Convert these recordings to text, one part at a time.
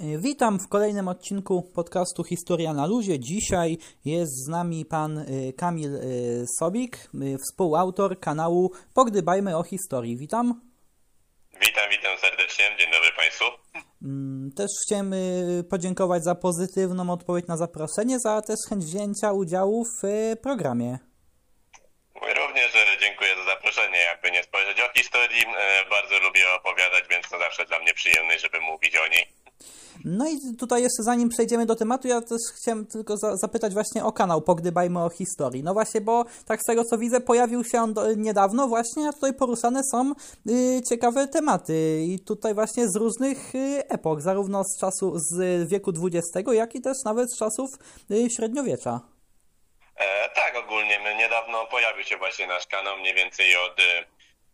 Witam w kolejnym odcinku podcastu Historia na Luzie. Dzisiaj jest z nami pan y, Kamil y, Sobik, y, współautor kanału Pogdybajmy o historii. Witam. Witam, witam serdecznie. Dzień dobry Państwu. Mm, też chciałem podziękować za pozytywną odpowiedź na zaproszenie, za też chęć wzięcia udziału w programie. Również dziękuję za zaproszenie. Jakby nie spojrzeć o historii, bardzo lubię opowiadać, więc to zawsze dla mnie przyjemne, żeby mówić o niej. No i tutaj jeszcze zanim przejdziemy do tematu, ja też chciałem tylko za zapytać właśnie o kanał Pogdybajmy o historii. No właśnie, bo tak z tego co widzę, pojawił się on niedawno właśnie, a tutaj poruszane są y, ciekawe tematy i tutaj właśnie z różnych y, epok, zarówno z czasu z wieku XX, jak i też nawet z czasów y, średniowiecza. E, tak, ogólnie my niedawno pojawił się właśnie nasz kanał, mniej więcej od y,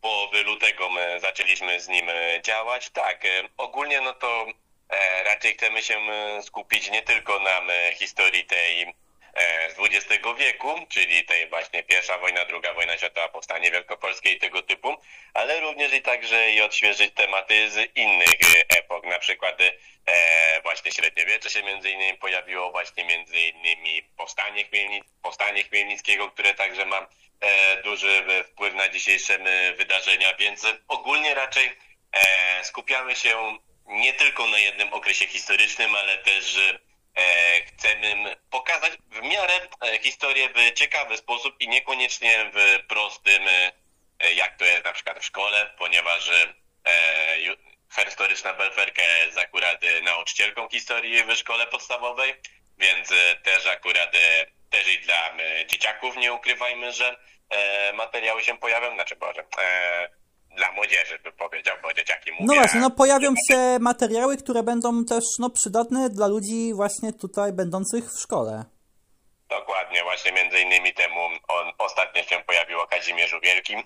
połowy lutego my zaczęliśmy z nim y, działać. Tak, y, ogólnie no to raczej chcemy się e, skupić nie tylko na e, historii tej z XX wieku, czyli tej właśnie pierwsza wojna, druga wojna światowa, powstanie wielkopolskie i tego typu, ale również i także i odświeżyć tematy z innych epok, na przykład właśnie średniowiecze się między innymi pojawiło, właśnie między innymi powstanie, Chmielnic, powstanie Chmielnickiego, które także ma duży wpływ na dzisiejsze wydarzenia, więc ogólnie raczej skupiamy się nie tylko na jednym okresie historycznym, ale też e, chcemy pokazać w miarę e, historię w ciekawy sposób i niekoniecznie w prostym, e, jak to jest na przykład w szkole, ponieważ historyczna Belferka jest akurat nauczycielką historii w szkole podstawowej, więc też akurat też i dla dzieciaków nie ukrywajmy, że materiały się pojawią, znaczy Boże, dla młodzieży, bym powiedział, bo dzieciaki mówią. No właśnie, no pojawią się materiały, które będą też no, przydatne dla ludzi właśnie tutaj będących w szkole. Dokładnie, właśnie między innymi temu on ostatnio się pojawił o Kazimierzu Wielkim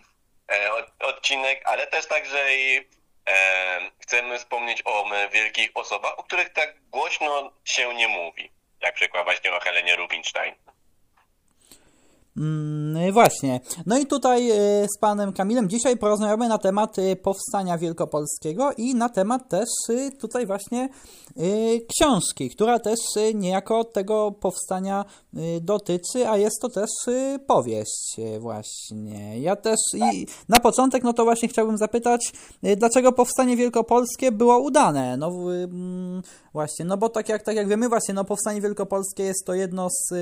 e, odcinek, ale też także i e, chcemy wspomnieć o wielkich osobach, o których tak głośno się nie mówi. Jak przykład właśnie o Helenie Rubinstein. Mm, właśnie. No i tutaj e, z panem Kamilem dzisiaj porozmawiamy na temat e, powstania wielkopolskiego i na temat też tutaj właśnie książki, która też niejako tego powstania dotyczy, a jest to też powieść właśnie. Ja też i na początek no to właśnie chciałbym zapytać, dlaczego powstanie wielkopolskie było udane? No mm, właśnie, no bo tak jak, tak jak wiemy właśnie, no powstanie wielkopolskie jest to jedno z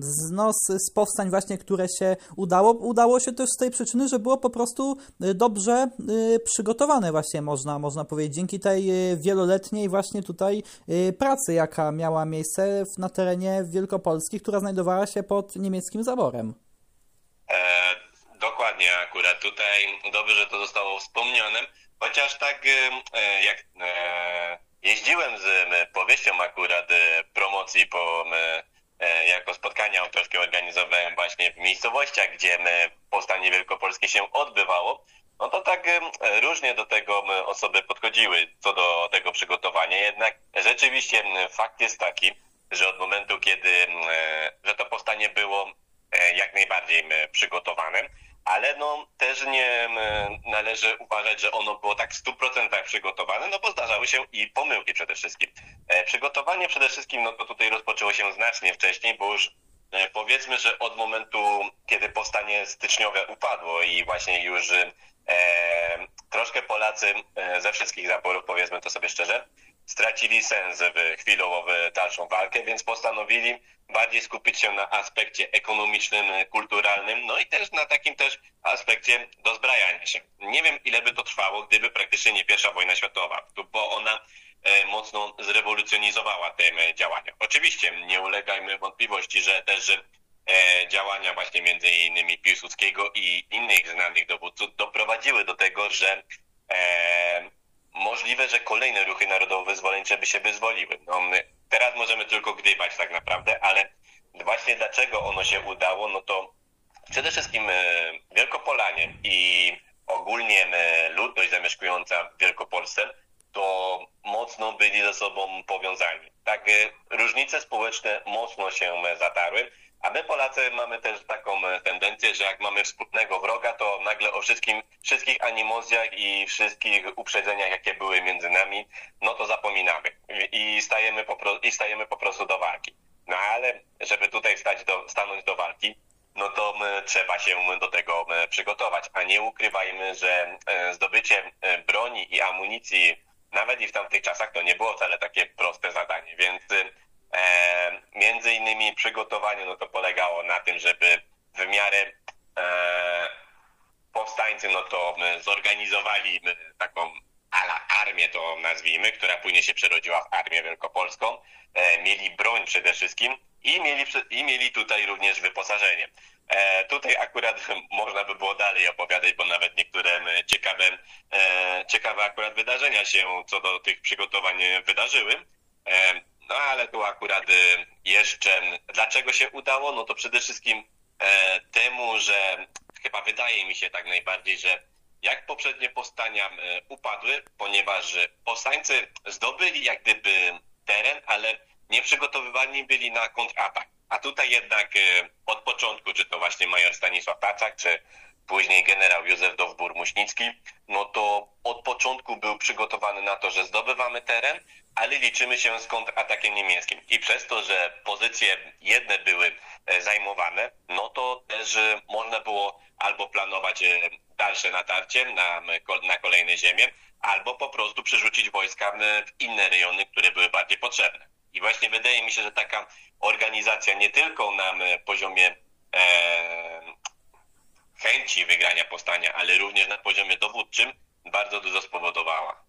z, no, z powstań właśnie, które się udało. Udało się też z tej przyczyny, że było po prostu y, dobrze y, przygotowane właśnie, można, można powiedzieć, dzięki tej y, wieloletniej właśnie tutaj pracy, jaka miała miejsce na terenie Wielkopolski, która znajdowała się pod niemieckim zaborem. E, dokładnie, akurat tutaj dobrze, że to zostało wspomniane, chociaż tak e, jak e, jeździłem z powieścią akurat promocji po E, jako spotkania autorskie organizowałem właśnie w miejscowościach, gdzie powstanie wielkopolskie się odbywało, no to tak różnie do tego osoby podchodziły co do tego przygotowania. Jednak rzeczywiście fakt jest taki, że od momentu, kiedy e, że to powstanie było e, jak najbardziej przygotowane, ale no też nie należy uważać, że ono było tak w 100% przygotowane, no bo zdarzały się i pomyłki przede wszystkim. E, przygotowanie przede wszystkim, no to tutaj rozpoczęło się znacznie wcześniej, bo już powiedzmy, że od momentu, kiedy powstanie styczniowe upadło i właśnie już e, troszkę Polacy ze wszystkich zaborów, powiedzmy to sobie szczerze, stracili sens w chwilowo w dalszą walkę, więc postanowili bardziej skupić się na aspekcie ekonomicznym, kulturalnym, no i też na takim też aspekcie dozbrajania się. Nie wiem, ile by to trwało, gdyby praktycznie nie pierwsza wojna światowa, bo ona e, mocno zrewolucjonizowała te e, działania. Oczywiście nie ulegajmy wątpliwości, że też e, działania właśnie między innymi Piłsudskiego i innych znanych dowódców doprowadziły do tego, że możliwe, że kolejne ruchy narodowo-wyzwoleńcze by się wyzwoliły. No, teraz możemy tylko gdybać tak naprawdę, ale właśnie dlaczego ono się udało, no to przede wszystkim e, Wielkopolanie i ogólnie e, ludność zamieszkująca w Wielkopolsce to mocno byli ze sobą powiązani. Tak, e, różnice społeczne mocno się zatarły, a my Polacy mamy też taką tendencję, że jak mamy wspólnego wroga, to nagle o wszystkim wszystkich animozjach i wszystkich uprzedzeniach, jakie były między nami, no to zapominamy. I stajemy po, pro, i stajemy po prostu do walki. No ale żeby tutaj stać do, stanąć do walki, no to trzeba się do tego przygotować, a nie ukrywajmy, że e, zdobycie e, broni i amunicji nawet i w tamtych czasach to nie było wcale takie proste zadanie, więc e, między innymi przygotowanie no to polegało na tym, żeby w miarę e, powstańcy no to zorganizowali taką ala armię to nazwijmy, która później się przerodziła w Armię Wielkopolską. E, mieli broń przede wszystkim i mieli, i mieli tutaj również wyposażenie. E, tutaj akurat można by było dalej opowiadać, bo nawet niektóre ciekawe, e, ciekawe akurat wydarzenia się co do tych przygotowań wydarzyły. E, akurat e, jeszcze, dlaczego się udało? No to przede wszystkim e, temu, że chyba wydaje mi się tak najbardziej, że jak poprzednie powstania upadły, ponieważ powstańcy zdobyli jak gdyby teren, ale nie przygotowywani byli na kontratak. A tutaj jednak e, od początku, czy to właśnie major Stanisław Tacak, czy później generał Józef Dowbór-Muśnicki, no to od początku był przygotowany na to, że zdobywamy teren, ale liczymy się z kontratakiem niemieckim. I przez to, że pozycje jedne były e, zajmowane, no to też e, można było albo planować dalsze natarcie na, na kolejne ziemie, albo po prostu przerzucić wojska w inne rejony, które były bardziej potrzebne. I właśnie wydaje mi się, że taka organizacja nie tylko na poziomie e, chęci wygrania powstania, ale również na poziomie dowódczym bardzo dużo spowodowała.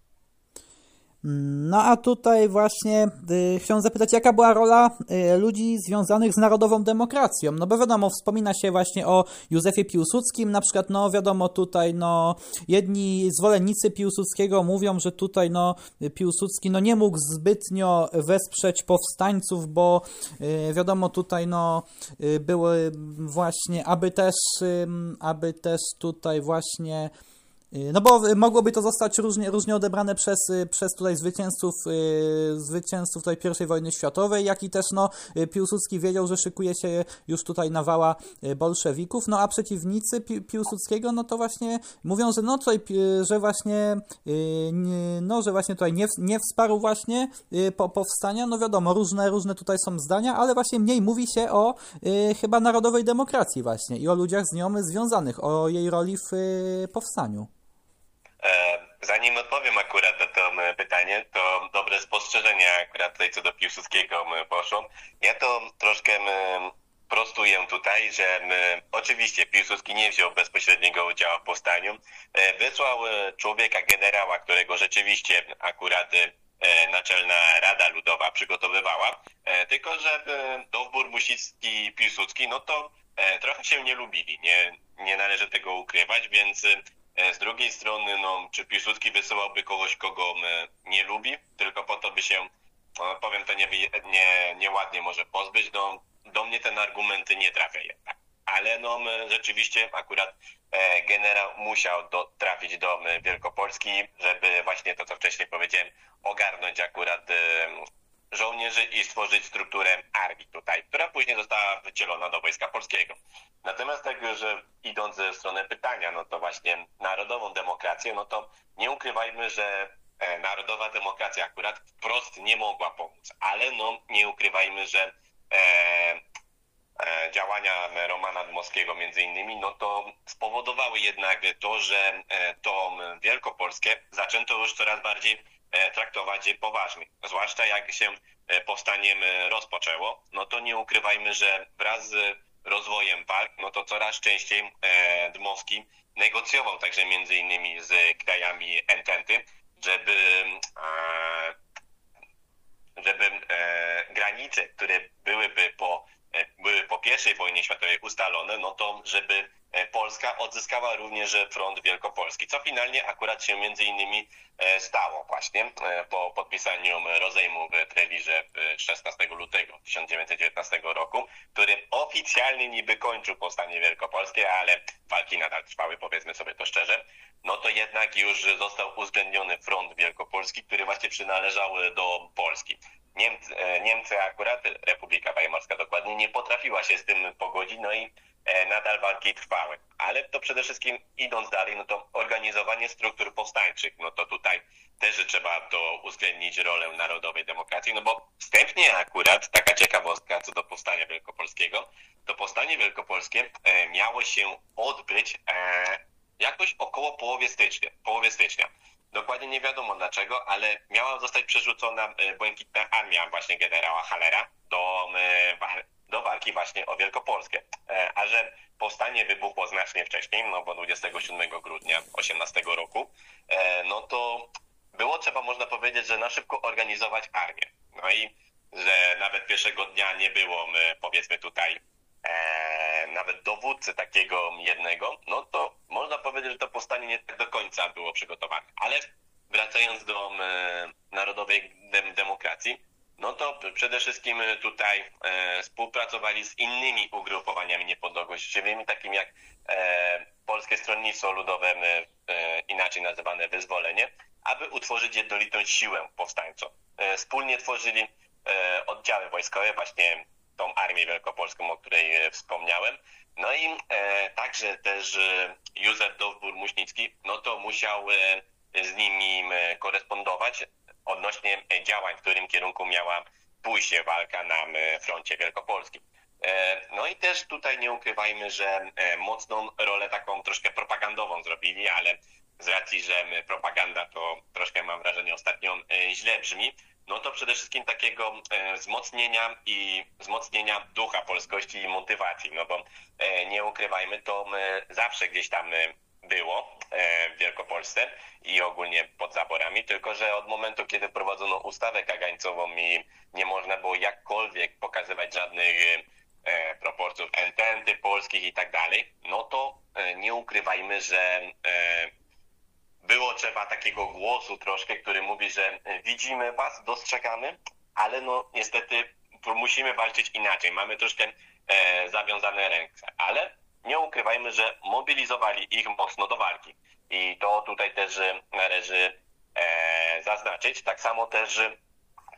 No a tutaj właśnie y, chciałem zapytać, jaka była rola y, ludzi związanych z narodową demokracją? No bo wiadomo, wspomina się właśnie o Józefie Piłsudskim, na przykład, no wiadomo tutaj, no jedni zwolennicy Piłsudskiego mówią, że tutaj, no Piłsudski, no nie mógł zbytnio wesprzeć powstańców, bo y, wiadomo tutaj, no y, były właśnie, aby też, aby też tutaj właśnie no bo mogłoby to zostać różnie, różnie odebrane przez, y, przez tutaj zwycięzców, yy, zwycięzców tej pierwszej wojny światowej, jak i też no, y, Piłsudski wiedział, że szykuje się już tutaj nawała bolszewików, no a przeciwnicy Pi Piłsudskiego, no to właśnie mówią, że no tutaj, że właśnie no, że właśnie tutaj nie, nie wsparł właśnie po, powstania, no wiadomo, różne, różne tutaj są zdania, ale właśnie mniej mówi się o chyba narodowej demokracji właśnie i o ludziach z nią związanych, o jej roli w powstaniu. E, zanim odpowiem akurat na to pytanie, to dobre spostrzeżenia akurat tutaj co do Piłsudskiego poszło. Ja to troszkę prostuję tutaj, że oczywiście Piłsudski nie wziął bezpośredniego udziału w powstaniu. E, wysłał e, człowieka, generała, którego rzeczywiście akurat Naczelna Rada Ludowa przygotowywała, tylko że Dowbór, Musicki i Piłsudski, no to trochę się nie lubili, nie, nie należy tego ukrywać, więc E, z drugiej strony, no, czy Piłsudski wysyłałby kogoś, kogo e, nie lubi, tylko po to, by się, no, powiem to nie, nie, nieładnie może pozbyć, no, do mnie ten argumenty nie trafia jednak. Ale no, rzeczywiście akurat e, generał musiał do, trafić do Wielkopolski, żeby właśnie to, co wcześniej powiedziałem, ogarnąć akurat żołnierzy i stworzyć strukturę armii tutaj, została wycielona do Wojska Polskiego. Natomiast tak, że idąc ze strony pytania, no to właśnie narodową demokrację, no to nie ukrywajmy, że e, narodowa demokracja akurat wprost nie mogła pomóc, ale no nie ukrywajmy, że e, e, działania Romana Dmowskiego między innymi, no to spowodowały jednak to, że e, to Wielkopolskie zaczęto już coraz bardziej traktować poważnie. Zwłaszcza jak się e, powstaniem e, rozpoczęło, no to nie ukrywajmy, że wraz z rozwojem walk, no to coraz częściej Dmowski negocjował także między innymi z krajami Ententy, żeby żeby granice, które byłyby po, były po pierwszej wojnie światowej ustalone, no to żeby E, Polska odzyskała również front wielkopolski, co finalnie akurat się między innymi e, stało właśnie e, po podpisaniu rozejmu w Trewirze 16 lutego 1919 roku, który oficjalnie niby kończył powstanie wielkopolskie, ale walki nadal trwały, powiedzmy sobie to szczerze, no to jednak już został uwzględniony front wielkopolski, który właśnie przynależał do Polski. Niemcy, Niemcy akurat, Republika Weimarska dokładnie, nie potrafiła się z tym pogodzić, no i nadal walki trwały. Ale to przede wszystkim idąc dalej, no to organizowanie struktur powstańczych, no to tutaj też trzeba to uwzględnić rolę narodowej demokracji, no bo wstępnie akurat taka ciekawostka co do powstania wielkopolskiego, to powstanie wielkopolskie miało się odbyć jakoś około połowie stycznia. Połowie stycznia. Dokładnie nie wiadomo dlaczego, ale miała zostać przerzucona błękitna armia właśnie generała Halera do, do walki właśnie o Wielkopolskę. A że powstanie wybuchło znacznie wcześniej, no bo 27 grudnia 18 roku, no to było trzeba, można powiedzieć, że na szybko organizować armię. No i że nawet pierwszego dnia nie było, powiedzmy tutaj, e, nawet dowódcy takiego jednego, no to można powiedzieć, że to powstanie nie tak do końca było przygotowane. Ale wracając do e, narodowej dem demokracji, no to przede wszystkim tutaj e, współpracowali z innymi ugrupowaniami niepodległościowymi, takimi jak Polskie Stronnictwo Ludowe, inaczej nazywane Wyzwolenie, aby utworzyć jednolitą siłę powstańców. Wspólnie tworzyli oddziały wojskowe, właśnie tą Armię Wielkopolską, o której e, wspomniałem. No i e, także też e, Józef Dowbór-Muśnicki, no to musiał e, z nimi korespondować odnośnie działań, w którym kierunku miała pójść walka na froncie wielkopolskim. No i też tutaj nie ukrywajmy, że mocną rolę taką troszkę propagandową zrobili, ale z racji, że propaganda to troszkę mam wrażenie ostatnio źle brzmi, no to przede wszystkim takiego e, wzmocnienia i wzmocnienia ducha polskości i motywacji, no bo e, nie ukrywajmy, to zawsze gdzieś tam było e, w Wielkopolsce i ogólnie pod zaborami, tylko że od momentu, kiedy prowadzono ustawę kagańcową i nie można było jakkolwiek pokazywać żadnych proporcjów ententy polskich i tak dalej, no to nie ukrywajmy, że było trzeba takiego głosu troszkę, który mówi, że e, widzimy was, dostrzegamy, ale no niestety musimy walczyć inaczej. Mamy troszkę e, zawiązane ręce, ale nie ukrywajmy, że mobilizowali ich mocno do walki. I to tutaj też należy e, zaznaczyć. Tak samo też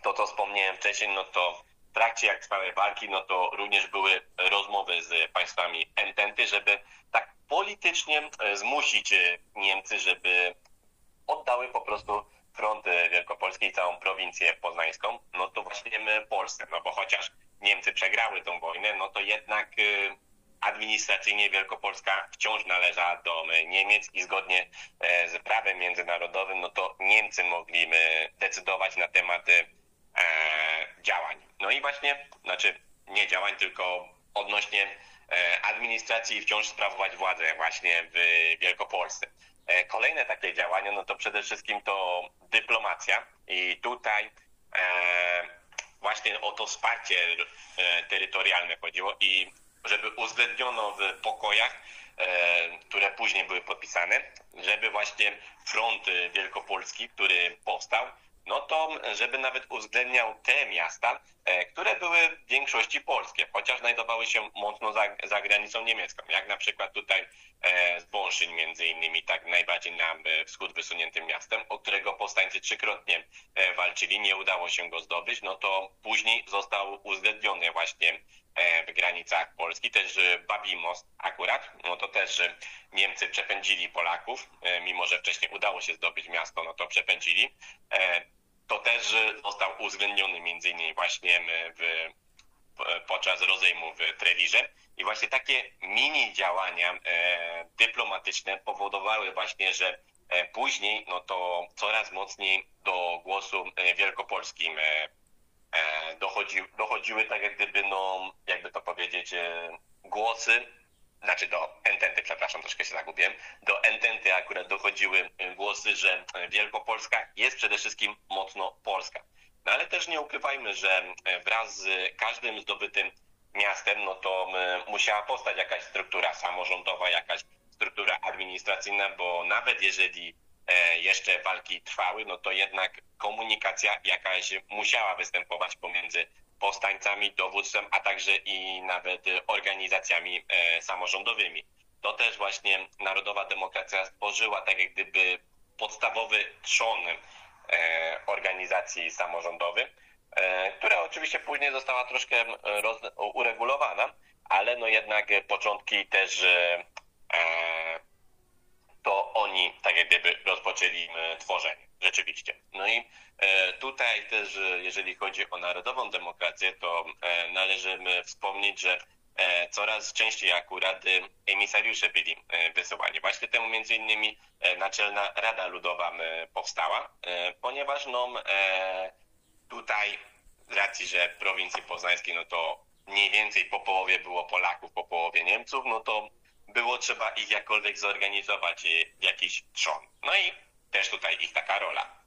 to, co wspomniałem wcześniej, no to w trakcie jak trwały walki, no to również były rozmowy z państwami ententy, żeby tak politycznie e, zmusić e, Niemcy, żeby oddały po prostu front e, wielkopolski i całą prowincję poznańską, no to właśnie my Polsce, no bo chociaż Niemcy przegrały tą wojnę, no to jednak administracyjnie Wielkopolska wciąż należała do Niemiec i zgodnie z prawem międzynarodowym, no to Niemcy mogli decydować na tematy działań. No i właśnie, znaczy nie działań, tylko odnośnie E, administracji wciąż sprawować władzę właśnie w Wielkopolsce. E, kolejne takie działania, no to przede wszystkim to dyplomacja i tutaj e, właśnie o to wsparcie terytorialne chodziło i żeby uwzględniono w pokojach, które później były podpisane, żeby właśnie front wielkopolski, który powstał, no to żeby nawet uwzględniał te miasta, e, które były w większości polskie, chociaż znajdowały się mocno za, za granicą niemiecką, jak na przykład tutaj e, Zbąszyn między innymi, tak najbardziej na e, wschód wysuniętym miastem, o którego powstańcy trzykrotnie walczyli, nie udało się go zdobyć, no to później został uwzględniony właśnie w granicach Polski, też Babimost akurat, no to też Niemcy przepędzili Polaków, mimo że wcześniej udało się zdobyć miasto, no to przepędzili to też został uwzględniony innymi właśnie w, podczas rozejmu w Trewirze. I właśnie takie mini działania e, dyplomatyczne powodowały właśnie, że e, później no to coraz mocniej do głosu e, wielkopolskim dochodzi, dochodziły tak jak gdyby, no jakby to powiedzieć, głosy znaczy do Ententy, przepraszam, troszkę się zagubiłem, do Ententy akurat dochodziły głosy, że Wielkopolska jest przede wszystkim mocno polska. No ale też nie ukrywajmy, że y, wraz z każdym zdobytym miastem, no to musiała powstać jakaś struktura samorządowa, jakaś struktura administracyjna, bo nawet jeżeli e, jeszcze walki trwały, no to jednak komunikacja jakaś musiała występować pomiędzy powstańcami, dowództwem, a także i nawet organizacjami e, samorządowymi. To też właśnie Narodowa Demokracja stworzyła tak jak gdyby podstawowy trzon e, organizacji samorządowych, e, która oczywiście później została troszkę roz, uregulowana, ale no jednak początki też to oni tak jak gdyby rozpoczęli tworzenie, rzeczywiście. No i tutaj też, jeżeli chodzi o narodową demokrację, to należy wspomnieć, że E, coraz częściej akurat e, emisariusze byli e, wysyłani. Właśnie temu między innymi Naczelna Rada Ludowa powstała, ponieważ no, tutaj z racji, że w prowincji poznańskiej no to mniej więcej po połowie było Polaków, po połowie Niemców, no to było trzeba ich jakkolwiek zorganizować w jakiś trzon. No i też tutaj ich taka rola.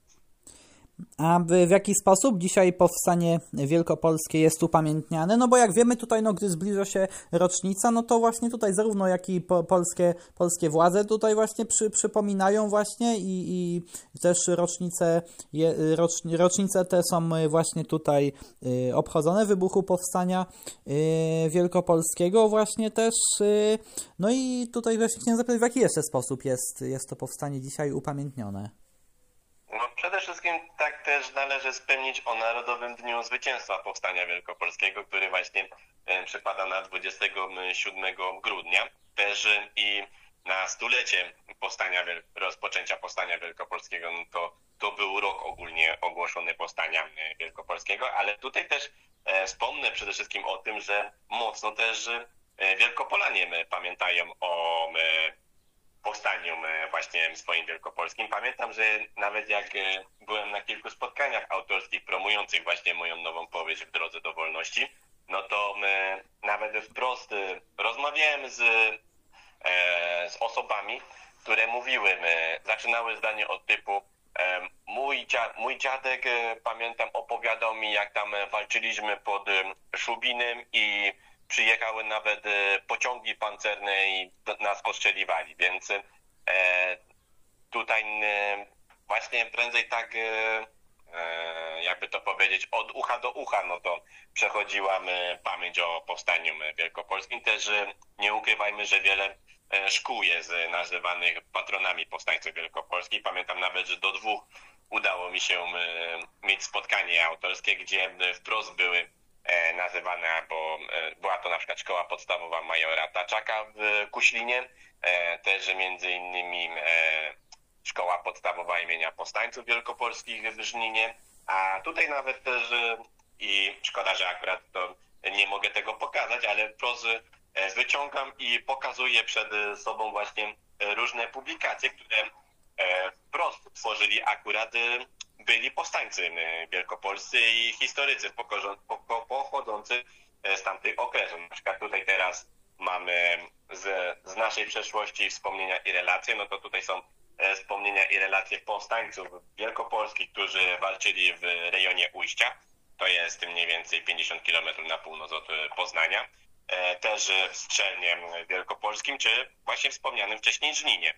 A w jaki sposób dzisiaj powstanie wielkopolskie jest upamiętniane? No bo jak wiemy tutaj, no gdy zbliża się rocznica, no to właśnie tutaj zarówno jak i po, polskie, polskie władze tutaj właśnie przy, przypominają właśnie i, i też rocznice, je, rocz, rocznice te są właśnie tutaj y, obchodzone wybuchu powstania y, wielkopolskiego właśnie też. Y, no i tutaj właśnie chciałem zapytać, w jaki jeszcze sposób jest, jest to powstanie dzisiaj upamiętnione? No przede wszystkim tak też należy spełnić o Narodowym Dniu Zwycięstwa Powstania Wielkopolskiego, który właśnie e, przypada na 27 grudnia. Też e, i na stulecie powstania, rozpoczęcia Powstania Wielkopolskiego, no to, to był rok ogólnie ogłoszony Powstania e, Wielkopolskiego, ale tutaj też wspomnę przede wszystkim o tym, że mocno też Wielkopolanie pamiętają o powstaniu e, właśnie swoim wielkopolskim. Pamiętam, że nawet jak e, byłem na kilku spotkaniach autorskich promujących właśnie moją nową powieść w drodze do wolności, no to e, nawet wprost rozmawiałem z, z osobami, które mówiły, zaczynały zdanie od typu mój, mój dziadek, pamiętam, opowiadał mi, jak tam walczyliśmy pod Szubinem i przyjechały nawet e, pociągi pancerne i nas ostrzeliwali, więc e, tutaj e, właśnie prędzej tak jakby to powiedzieć, od ucha do ucha, no to przechodziłam pamięć o powstaniu wielkopolskim. Też nie ukrywajmy, że wiele szkół jest nazywanych patronami powstańców wielkopolskich. Pamiętam nawet, że do dwóch udało mi się mieć spotkanie autorskie, gdzie wprost były nazywana, bo e, była to na przykład szkoła podstawowa majora Taczaka w Kuślinie, e, też między innymi szkoła podstawowa imienia Powstańców Wielkopolskich w Żninie, a tutaj nawet też i szkoda, że akurat to nie mogę tego pokazać, ale wprost wyciągam i pokazuję przed sobą właśnie różne publikacje, które wprost tworzyli akurat byli powstańcy wielkopolscy i historycy pochodzący e, z tamtych okresów. Na przykład tutaj teraz mamy z, z naszej przeszłości wspomnienia i relacje, no to tutaj są e, wspomnienia i relacje powstańców wielkopolskich, którzy walczyli w rejonie Ujścia. To jest mniej więcej 50 km na północ od Poznania. E, też w Strzelnie Wielkopolskim, czy właśnie wspomnianym wcześniej Żninie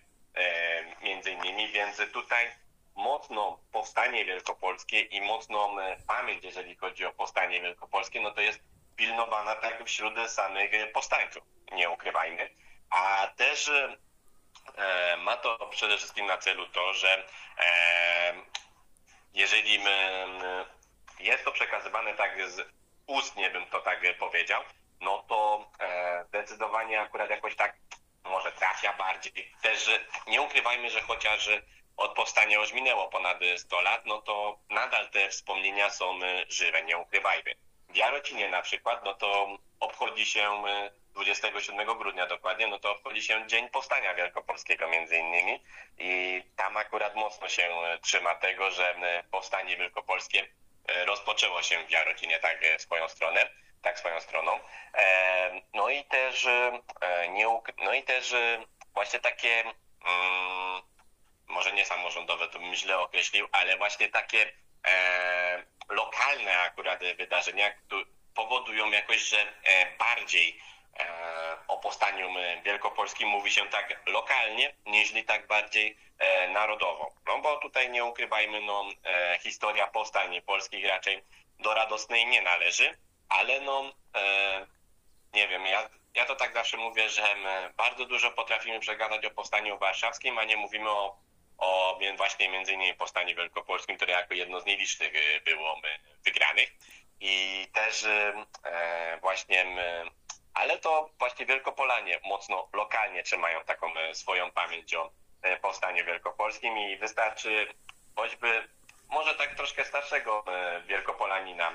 między innymi, więc tutaj mocno powstanie wielkopolskie i mocną e, pamięć, jeżeli chodzi o powstanie wielkopolskie, no to jest pilnowana tak wśród samych powstańców, nie ukrywajmy. A też e, ma to przede wszystkim na celu to, że e, jeżeli jest to przekazywane tak z ustnie, bym to tak powiedział, no to e, zdecydowanie akurat jakoś tak może trafia bardziej. Też nie ukrywajmy, że chociaż od powstania już minęło ponad 100 lat, no to nadal te wspomnienia są e, żywe, nie ukrywajmy. W Jarocinie na przykład, no to obchodzi się 27 e, grudnia dokładnie, no to obchodzi się Dzień Powstania Wielkopolskiego między innymi i tam akurat mocno się e, trzyma tego, że powstanie wielkopolskie rozpoczęło się w Jarocinie tak swoją stronę, tak swoją stroną. No i też nie, no i też właśnie takie mm, może nie samorządowe, to bym źle określił, ale właśnie takie e, lokalne akurat wydarzenia powodują jakoś, że e, bardziej e, o powstaniu wielkopolskim mówi się tak lokalnie, niż tak bardziej e, narodowo. No bo tutaj nie ukrywajmy, no, e, historia powstań polskich raczej do radosnej nie należy, ale no, e, nie wiem, ja, ja to tak zawsze mówię, że bardzo dużo potrafimy przegadać o powstaniu warszawskim, a nie mówimy o o właśnie między innymi powstaniu wielkopolskim, które jako jedno z nielicznych y, było wygranych. I też e, właśnie ale to właśnie Wielkopolanie mocno lokalnie trzymają taką swoją pamięć o powstaniu wielkopolskim i wystarczy choćby może tak troszkę starszego Wielkopolanina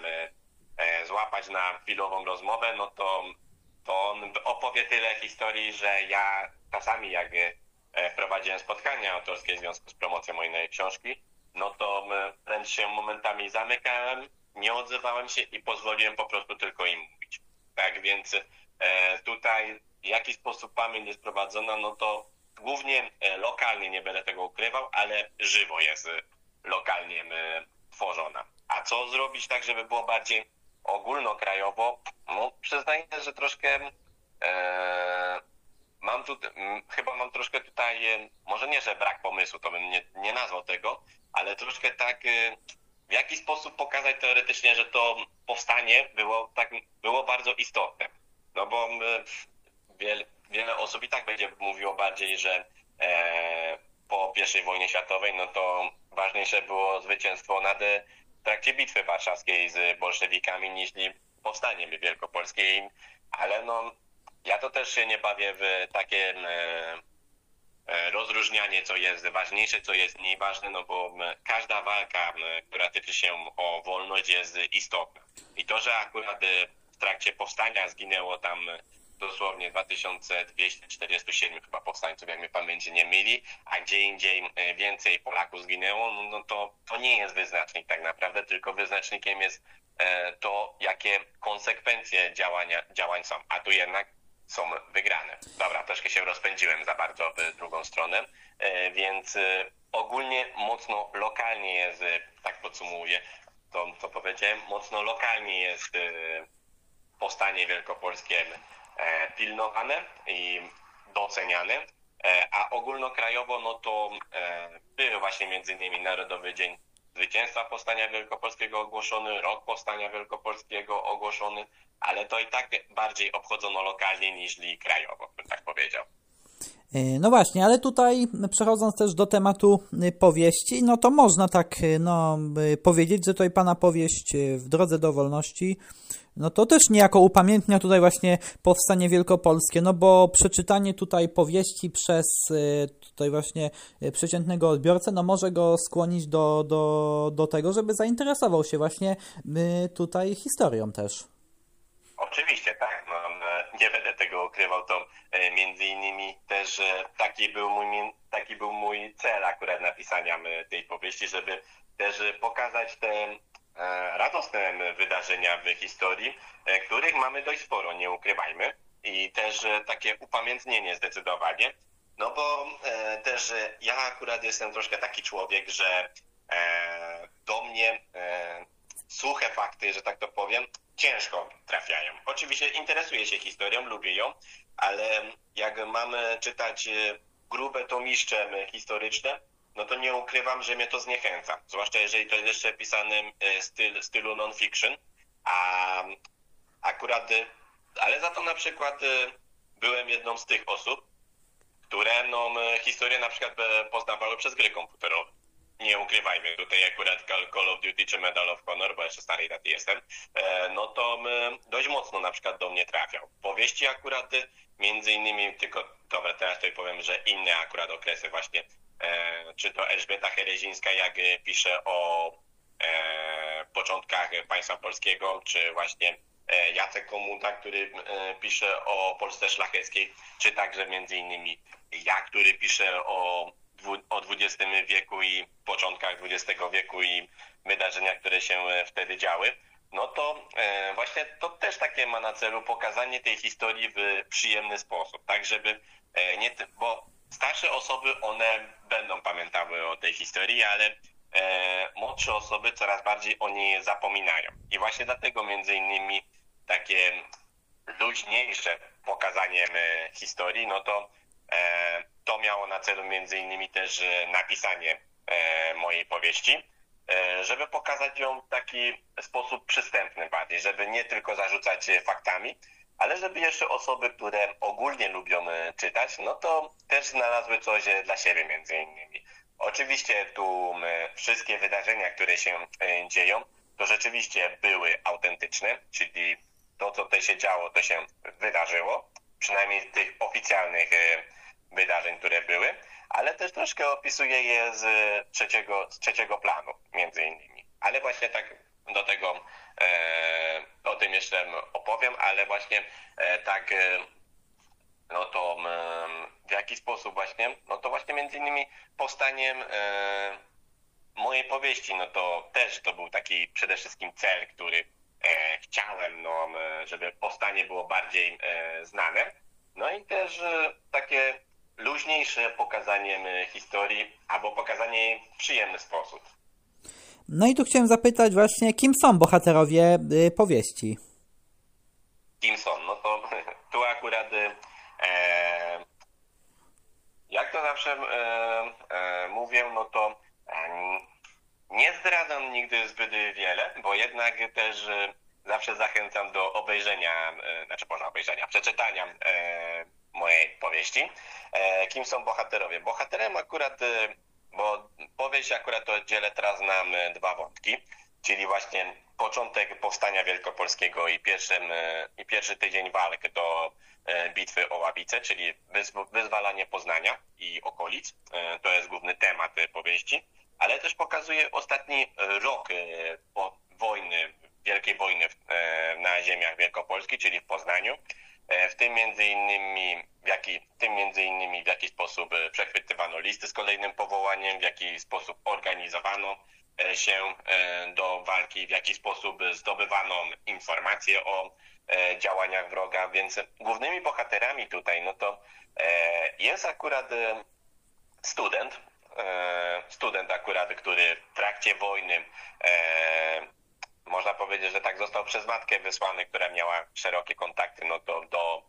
złapać na chwilową rozmowę, no to, to on opowie tyle historii, że ja czasami jak prowadziłem spotkania autorskie w związku z promocją mojej nowej książki, no to wręcz się momentami zamykałem, nie odzywałem się i pozwoliłem po prostu tylko im mówić. Tak więc e, tutaj w jaki sposób pamięć jest prowadzona, no to głównie e, lokalnie, nie będę tego ukrywał, ale żywo jest e, lokalnie tworzona. A co zrobić tak, żeby było bardziej ogólnokrajowo? No przyznaję, że troszkę e, mam tu, chyba mam troszkę tutaj, może nie, że brak pomysłu, to bym nie, nie nazwał tego, ale troszkę tak w jaki sposób pokazać teoretycznie, że to powstanie było, tak, było bardzo istotne. No bo wiele, wiele osób i tak będzie mówiło bardziej, że e, po I wojnie światowej, no to ważniejsze było zwycięstwo nad w trakcie bitwy warszawskiej z bolszewikami niż powstanie wielkopolskie. Ale no, ja to też się nie bawię w takie e, E, rozróżnianie, co jest ważniejsze, co jest mniej ważne, no bo każda walka, która tyczy się o wolność jest istotna. I to, że akurat e, w trakcie powstania zginęło tam dosłownie 2247 chyba powstańców, jak mnie pamięć nie myli, a gdzie indziej e, więcej Polaków zginęło, no, no to, to nie jest wyznacznik tak naprawdę, tylko wyznacznikiem jest to, jakie konsekwencje działania, działań są. A tu jednak są wygrane. Dobra, troszkę się rozpędziłem za bardzo w drugą stronę, e, więc e, ogólnie mocno lokalnie jest, e, tak podsumuję to, co powiedziałem, mocno lokalnie jest powstanie wielkopolskie pilnowane i doceniane, a ogólnokrajowo no to był właśnie między innymi Narodowy Dzień Zwycięstwa Powstania Wielkopolskiego ogłoszony, rok Powstania Wielkopolskiego ogłoszony, ale to i tak bardziej obchodzono lokalnie niż krajowo, bym tak powiedział. E, no właśnie, ale tutaj przechodząc też do tematu powieści, no to można tak no, powiedzieć, że tutaj pana powieść w drodze do wolności, no to też niejako upamiętnia tutaj właśnie powstanie wielkopolskie, no bo przeczytanie tutaj powieści przez tutaj właśnie przeciętnego odbiorcę, no może go skłonić do, do, do tego, żeby zainteresował się właśnie tutaj historią też. Oczywiście, tak. No, nie będę tego ukrywał. To między innymi też taki był mój, taki był mój cel akurat napisania tej powieści, żeby też pokazać te radosne wydarzenia w historii, e, których mamy dość sporo, nie ukrywajmy. I też takie upamiętnienie zdecydowanie. No bo też ja akurat jestem troszkę taki człowiek, że do mnie suche fakty, że tak to powiem, ciężko trafiają. Oczywiście interesuję się historią, lubię ją, ale jak mamy czytać e, grube tomiszcze historyczne, no to nie ukrywam, że mnie to zniechęca. Zwłaszcza jeżeli to jest jeszcze pisane w styl, stylu non-fiction, a akurat, e, ale za to na przykład e, byłem jedną z tych osób, które no, historię na przykład poznawały przez gry komputerowe nie ukrywajmy, tutaj akurat Call of Duty czy Medal of Honor, bo jeszcze starej daty jestem, e, no to dość mocno na przykład do mnie trafiał. Powieści akurat między innymi, tylko dobra, teraz tutaj powiem, że inne akurat okresy właśnie, e, czy to Elżbieta Herezińska, jak pisze o e, początkach państwa polskiego, czy właśnie Jacek Komuta, który pisze o Polsce szlacheckiej, czy także między innymi ja, który pisze o o XX wieku i początkach XX wieku i wydarzenia, które się e, wtedy działy, no to e, właśnie to też takie ma na celu pokazanie tej historii w przyjemny sposób, tak żeby e, nie, bo starsze osoby one będą pamiętały o tej historii, ale młodsze osoby coraz bardziej o niej zapominają. I właśnie dlatego między innymi takie luźniejsze pokazanie historii, no to to miało na celu między innymi też e, napisanie e, mojej powieści, e, żeby pokazać ją w taki sposób przystępny bardziej, żeby nie tylko zarzucać faktami, ale żeby jeszcze osoby, które ogólnie lubią czytać, no to też znalazły coś dla siebie między innymi. Oczywiście tu wszystkie wydarzenia, które się dzieją, to rzeczywiście były autentyczne, czyli to, co tutaj się działo, to się wydarzyło, przynajmniej tych oficjalnych e, wydarzeń, które były, ale też troszkę opisuje je z trzeciego, z trzeciego planu, między innymi. Ale właśnie tak do tego e, o tym jeszcze opowiem, ale właśnie e, tak e, no to w jaki sposób właśnie, no to właśnie między innymi powstaniem mojej powieści, no to też to był taki przede wszystkim cel, który chciałem, no, żeby powstanie było bardziej znane. No i też takie luźniejsze pokazanie historii, albo pokazanie jej w przyjemny sposób. No i tu chciałem zapytać właśnie, kim są bohaterowie y, powieści? Kim są? No to tu akurat e, jak to zawsze e, e, mówię, no to nie zdradzam nigdy zbyt wiele, bo jednak też zawsze zachęcam do obejrzenia, znaczy można obejrzenia, przeczytania mojej powieści. Kim są bohaterowie? Bohaterem akurat, bo powieść akurat to dzielę teraz na dwa wątki, czyli właśnie początek powstania wielkopolskiego i, pierwszym, i pierwszy tydzień walk do E, bitwy o Ławice, czyli wyzwalanie Poznania i okolic. E, to jest główny temat powieści, ale też pokazuje ostatni rok e, wojny, wielkiej wojny na ziemiach wielkopolskich, czyli w Poznaniu. W tym między innymi w jaki, tym między innymi w jaki sposób przechwytywano listy z kolejnym powołaniem, w jaki sposób organizowano się do walki, w jaki sposób zdobywano informacje o E, działaniach wroga, więc głównymi bohaterami tutaj, no to e, jest akurat e, student, student akurat, który w trakcie wojny można powiedzieć, że tak został przez matkę wysłany, która miała szerokie kontakty no to do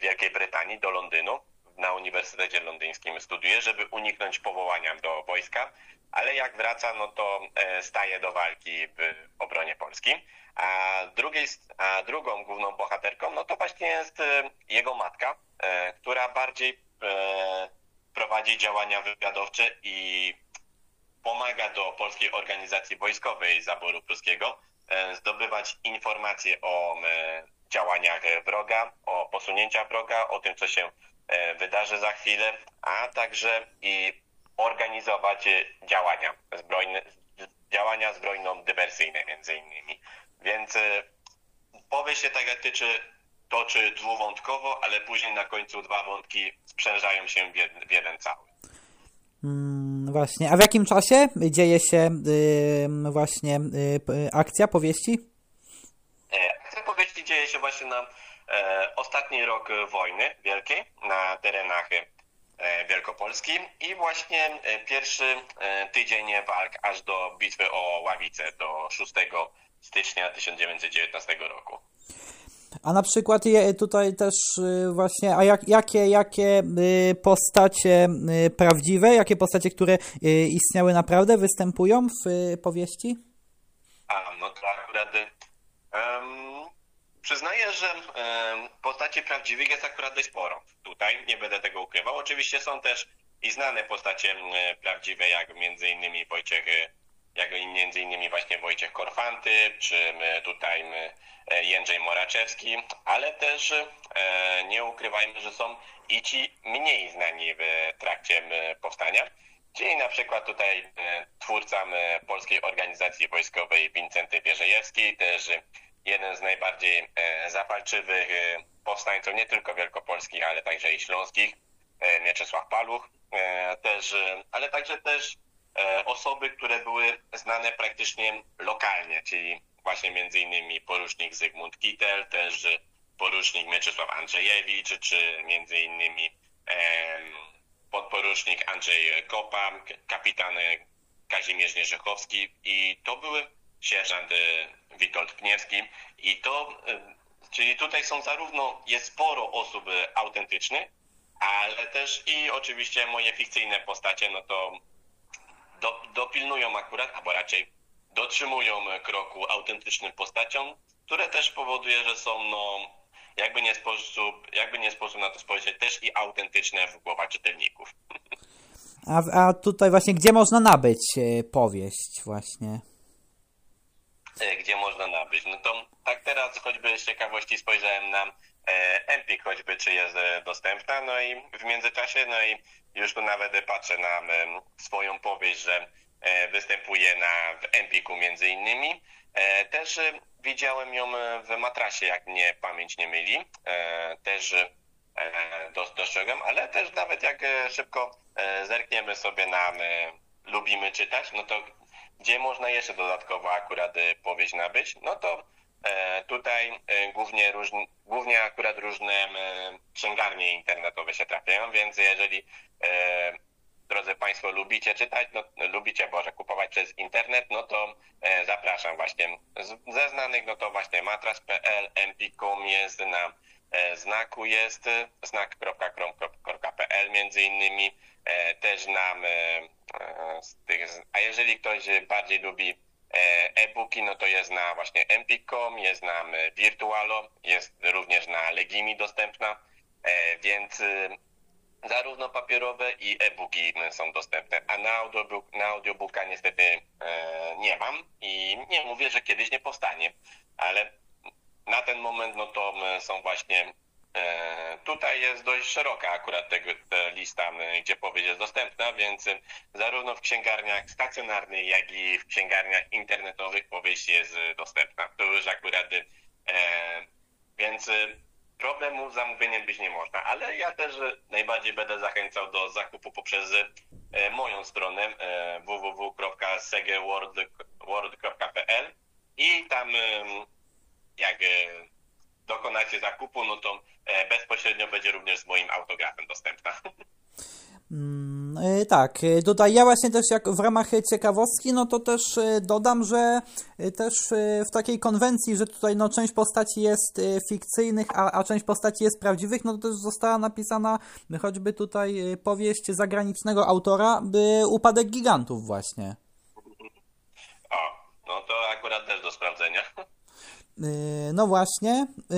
Wielkiej Brytanii, do Londynu. Na Uniwersytecie Londyńskim studiuje, żeby uniknąć powołania do wojska, ale jak wraca, no to staje do walki w obronie Polski. A, drugiej, a drugą główną bohaterką, no to właśnie jest e, jego matka, e, która bardziej e, prowadzi działania wywiadowcze i pomaga do Polskiej Organizacji Wojskowej Zaboru Pruskiego zdobywać informacje o działaniach wroga, o posunięciach wroga, o tym, co się wydarzy za chwilę, a także i organizować działania zbrojne, działania zbrojno-dywersyjne między innymi. Więc e, powieść się tak jak tyczy, toczy dwuwątkowo, ale później na końcu dwa wątki sprzężają się w jeden cały. Mm, właśnie. A w jakim czasie dzieje się yy, właśnie yy, akcja powieści? E, akcja powieści dzieje się właśnie na e, ostatni rok wojny wielkiej na terenach e, Wielkopolski i właśnie pierwszy tydzień walk aż do bitwy o Ławice, do 6 stycznia 1919 roku. A na przykład tutaj też y, właśnie, a jak, jakie, jakie y, postacie y, prawdziwe, jakie postacie, które istniały naprawdę, występują w powieści? A, no to akurat um, przyznaję, że um, postaci prawdziwych jest akurat dość sporo. Tutaj nie będę tego ukrywał. Oczywiście są też i znane postacie prawdziwe, jak między innymi Wojciech jak między innymi właśnie Wojciech Korfanty, czy tutaj e, Jędrzej Moraczewski, ale też e, nie ukrywajmy, że są i ci mniej znani w trakcie powstania, czyli na przykład tutaj e, twórca Polskiej Organizacji Wojskowej Wincenty Wierzejewski, też jeden z najbardziej zapalczywych powstańców, nie tylko wielkopolskich, ale także i śląskich, Mieczysław Paluch, też, ale także też osoby, które były znane praktycznie lokalnie, czyli właśnie między innymi porucznik Zygmunt Kittel, też porucznik Mieczysław Andrzejewicz, czy między innymi podporucznik Andrzej Kopa, kapitan Kazimierz Nierzechowski. I to były sierżant e, Witold Pniewski i to, e, czyli tutaj są zarówno, jest sporo osób autentycznych, ale też i oczywiście moje fikcyjne postacie, no to do, dopilnują akurat, albo raczej dotrzymują kroku autentycznym postaciom, które też powoduje, że są no, jakby nie sposób, jakby nie sposób na to spojrzeć, też i autentyczne w głowach czytelników. A, a tutaj właśnie, gdzie można nabyć e, powieść właśnie? e, gdzie można nabyć. No to tak teraz choćby z ciekawości spojrzałem na Empik choćby, czy jest e, dostępna, no i w międzyczasie, no i już tu nawet patrzę na e, swoją powieść, że e, występuje na, w Empiku między innymi. E, też e, widziałem ją e, w matrasie, jak mnie pamięć nie myli. E, też e, dos- dostrzegam, ale też nawet jak e, szybko e, zerkniemy sobie na e, lubimy czytać, no to gdzie można jeszcze dodatkowo akurat e, powieść nabyć, no to e, tutaj e, głównie, różn, głównie akurat różne e, księgarnie internetowe się trafiają, więc jeżeli e, drodzy Państwo lubicie czytać, no, lubicie Boże kupować przez internet, no to e, zapraszam właśnie. Ze znanych no to właśnie matras.pl, empik.com jest na e, znaku jest e, znak.com.pl między innymi e, też nam e, e, z tych, a jeżeli ktoś bardziej lubi e, e-booki, no to jest na właśnie empik.com, jest na e, Virtualo, jest również na Legimi dostępna, e, więc e, zarówno papierowe i e-booki są dostępne, a na, audiobook, na audiobooka niestety e, nie mam i nie mówię, że kiedyś nie powstanie, ale na ten moment no to m, są właśnie e, tutaj jest dość szeroka akurat tego, ta lista, m, gdzie powieść jest dostępna, więc e, zarówno w księgarniach stacjonarnych, jak i w księgarniach internetowych powieść jest e, dostępna. To już akurat e, więc e, problemu z zamówieniem być nie można, ale ja też e, najbardziej będę zachęcał do zakupu poprzez e, moją stronę e, www.segeword.pl i tam jak e, dokonacie zakupu, no to e, bezpośrednio będzie również z moim autografem dostępna. Mm, e, Tak, e, tutaj ja właśnie też jak w ramach e, ciekawostki, no to też e, dodam, że e, też e, w takiej konwencji, że tutaj no część postaci jest e, fikcyjnych, a, a część postaci jest prawdziwych, no to też została napisana choćby tutaj e, powieść zagranicznego autora, by Upadek Gigantów właśnie. O, no to akurat też do sprawdzenia. Yy, No właśnie. Yy,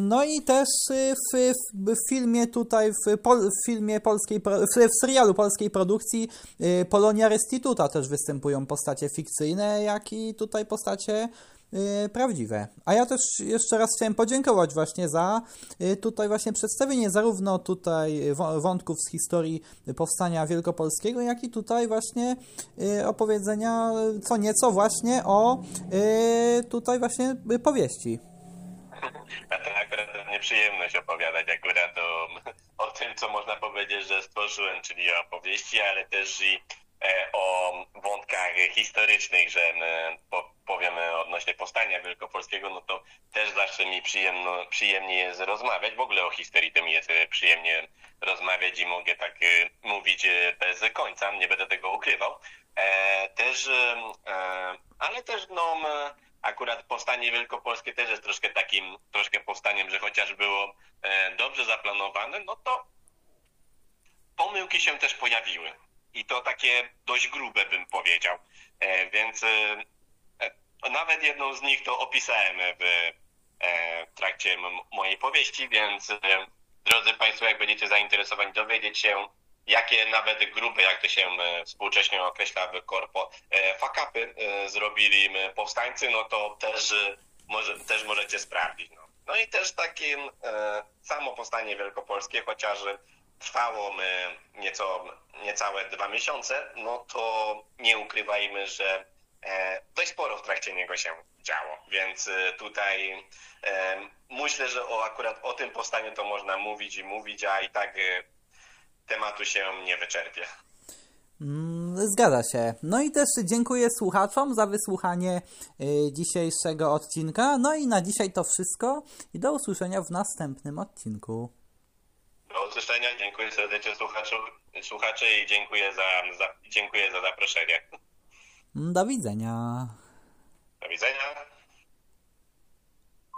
No i też yy, w, w, filmie tutaj, w, pol, w filmie polskiej, w, serialu polskiej produkcji Polonia Restituta też występują postacie fikcyjne, jak i tutaj postacie prawdziwe. A ja też jeszcze raz chciałem podziękować właśnie za yy, tutaj właśnie przedstawienie zarówno tutaj wątków z historii powstania wielkopolskiego, jak i tutaj właśnie yy, opowiedzenia co nieco właśnie o tutaj właśnie powieści. A to akurat mnie przyjemność opowiadać akurat o, o tym, co można powiedzieć, że stworzyłem, czyli o opowieści, ale też i o wątkach historycznych, że e, po, powiemy odnośnie powstania wielkopolskiego, no to też zawsze mi przyjemno, przyjemnie jest rozmawiać. W ogóle o historii to mi jest e, przyjemnie rozmawiać i mogę tak e, mówić e, bez końca, nie będę tego ukrywał. E, też, e, e, ale też no, akurat powstanie wielkopolskie też jest troszkę takim, troszkę powstaniem, że chociaż było e, dobrze zaplanowane, no to pomyłki się też pojawiły. I to takie dość grube bym powiedział. E, więc e, e, nawet jedną z nich to opisałem w, trakcie mojej powieści, więc drodzy Państwo, jak będziecie zainteresowani dowiedzieć się, jakie nawet grube, jak to się współcześnie określa w korpo, fakapy zrobili powstańcy, no to też, może, też możecie sprawdzić. No. no i też takie samo powstanie wielkopolskie, chociaż trwało nieco, niecałe dwa miesiące, no to nie ukrywajmy, że e, dość sporo w trakcie niego się działo, więc e, tutaj e, myślę, że o, akurat o tym powstaniu to można mówić i mówić, a i tak tematu się nie wyczerpie. Mm, Zgadza się. No i też dziękuję słuchaczom za wysłuchanie dzisiejszego odcinka. No i na dzisiaj to wszystko i do usłyszenia w następnym odcinku do usłyszenia. Dziękuję serdecznie słuchaczy, słuchaczy i dziękuję za, za, dziękuję za zaproszenie. Do widzenia. Do widzenia.